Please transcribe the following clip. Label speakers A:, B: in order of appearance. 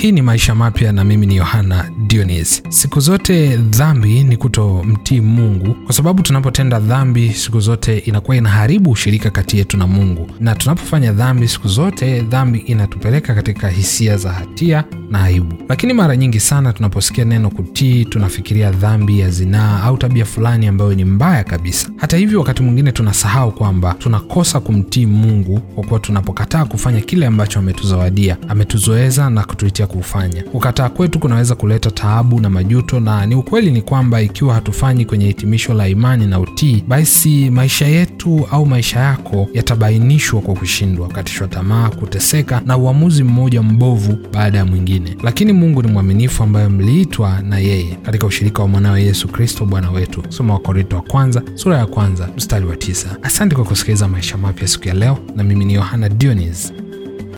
A: Hii ni Maisha Mapya na mimi ni Yohana Dionis. Siku zote dhambi ni kutomtii Mungu, kwa sababu tunapotenda dhambi siku zote inakuwa inaharibu ushirika kati yetu na Mungu, na tunapofanya dhambi siku zote, dhambi inatupeleka katika hisia za hatia na aibu. Lakini mara nyingi sana tunaposikia neno kutii, tunafikiria dhambi ya zinaa au tabia fulani ambayo ni mbaya kabisa. Hata hivyo, wakati mwingine tunasahau kwamba tunakosa kumtii Mungu kwa kuwa tunapokataa kufanya kile ambacho ametuzawadia, ametuzoeza na kutuitia kufanya. Kukataa kwetu kunaweza kuleta taabu na majuto, na ni ukweli ni kwamba ikiwa hatufanyi kwenye hitimisho la imani na utii, basi maisha yetu au maisha yako yatabainishwa kwa kushindwa, kukatishwa tamaa, kuteseka na uamuzi mmoja mbovu baada ya mwingine. Lakini Mungu ni mwaminifu, ambaye mliitwa na yeye katika ushirika wa mwanawe Yesu Kristo Bwana wetu. Soma Wakorinto wa kwanza sura ya kwanza mstari wa tisa. Asante kwa kusikiliza Maisha Mapya siku ya leo, na mimi ni Yohana Dionis.